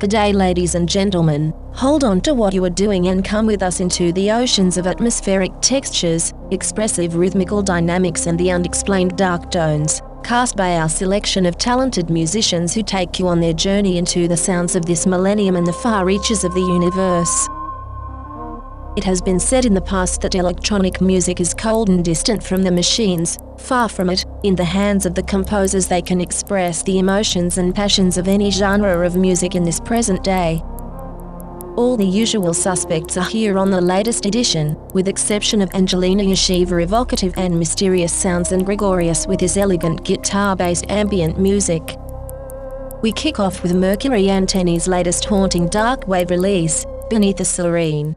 Good day, ladies and gentlemen. Hold on to what you are doing and come with us into the oceans of atmospheric textures, expressive rhythmical dynamics, and the unexplained dark tones, cast by our selection of talented musicians who take you on their journey into the sounds of this millennium and the far reaches of the universe. It has been said in the past that electronic music is cold and distant from the machines. Far from it, in the hands of the composers, they can express the emotions and passions of any genre of music in this present day. All the usual suspects are here on the latest edition, with exception of Angelina Yershova evocative and mysterious sounds and Gregorius with his elegant guitar-based ambient music. We kick off with Mercury Antennae's latest haunting dark wave release, Beneath the Serene.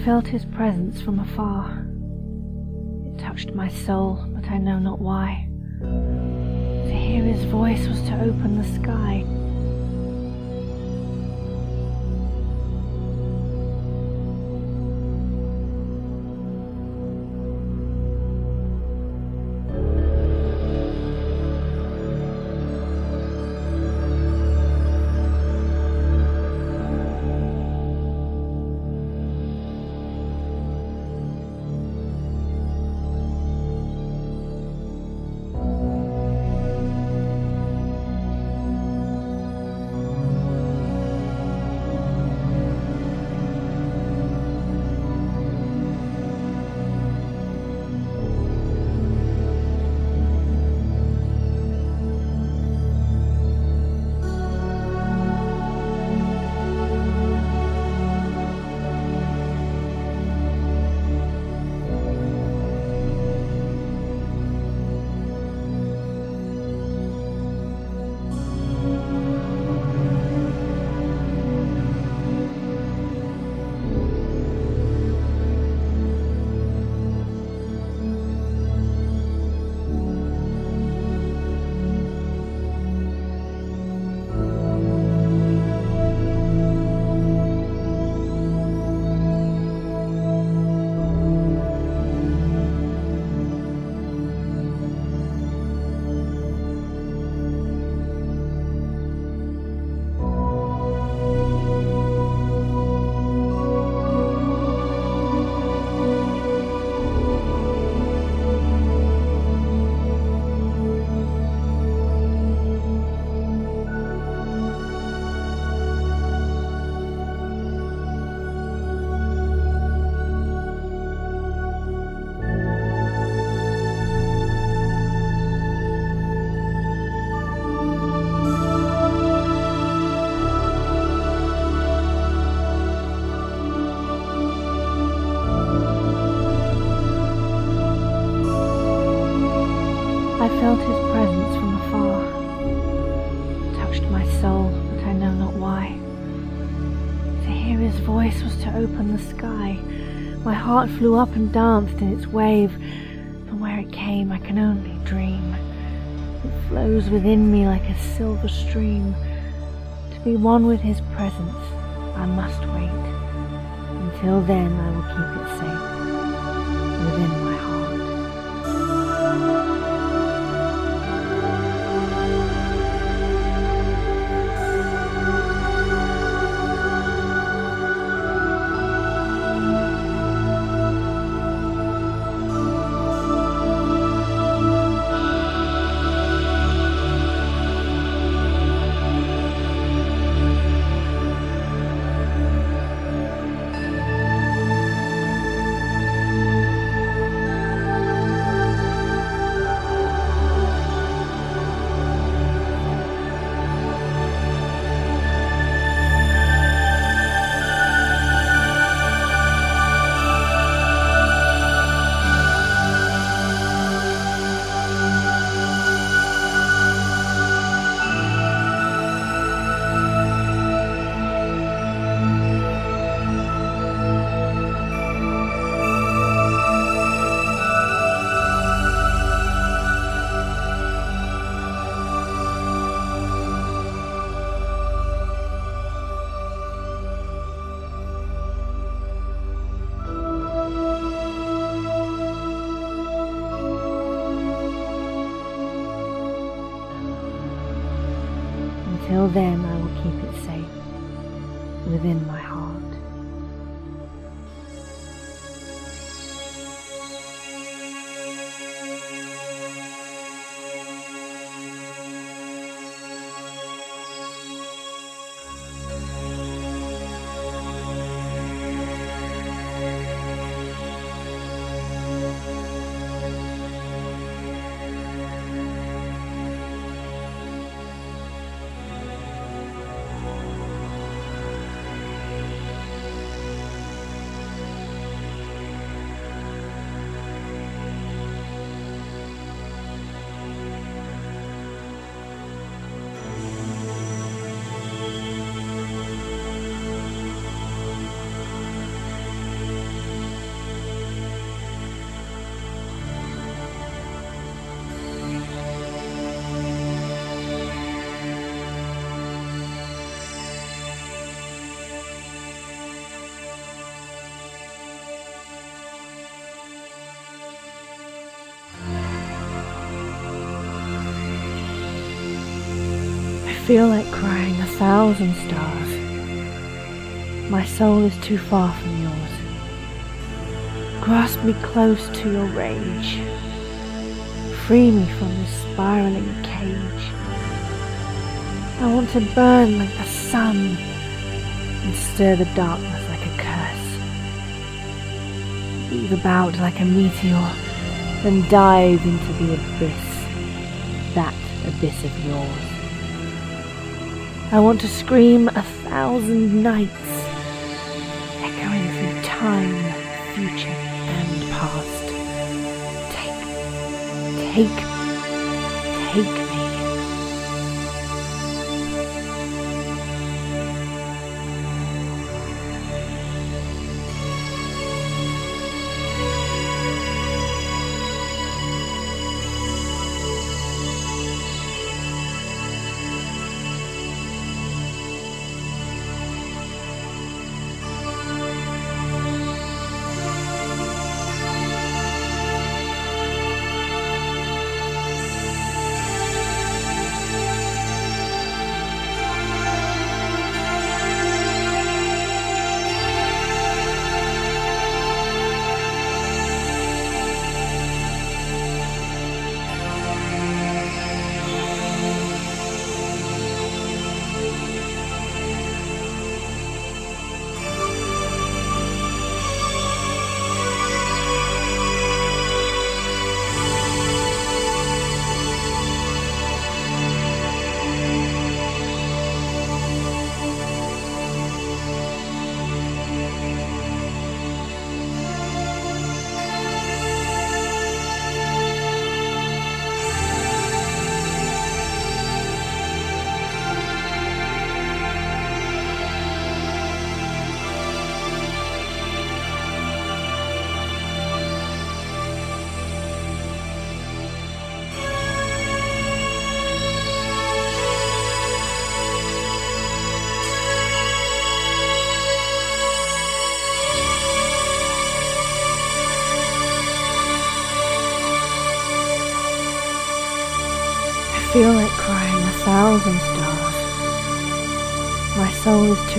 I felt his presence from afar. It touched my soul, but I know not why. To hear his voice was to open the sky. Heart flew up and danced in its wave. From where it came, I can only dream. It flows within me like a silver stream. To be one with his presence, I must wait. Until then, I will keep it feel like crying a thousand stars. My soul is too far from yours. Grasp me close to your rage. Free me from this spiraling cage. I want to burn like the sun and stir the darkness like a curse. Weave about like a meteor, then dive into the abyss, that abyss of yours. I want to scream a thousand nights, echoing through time, future, and past. Take, take, take me.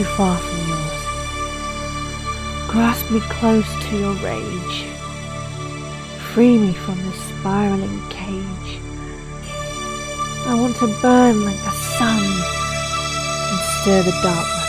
Too far from yours. Grasp me close to your rage. Free me from this spiraling cage. I want to burn like the sun and stir the darkness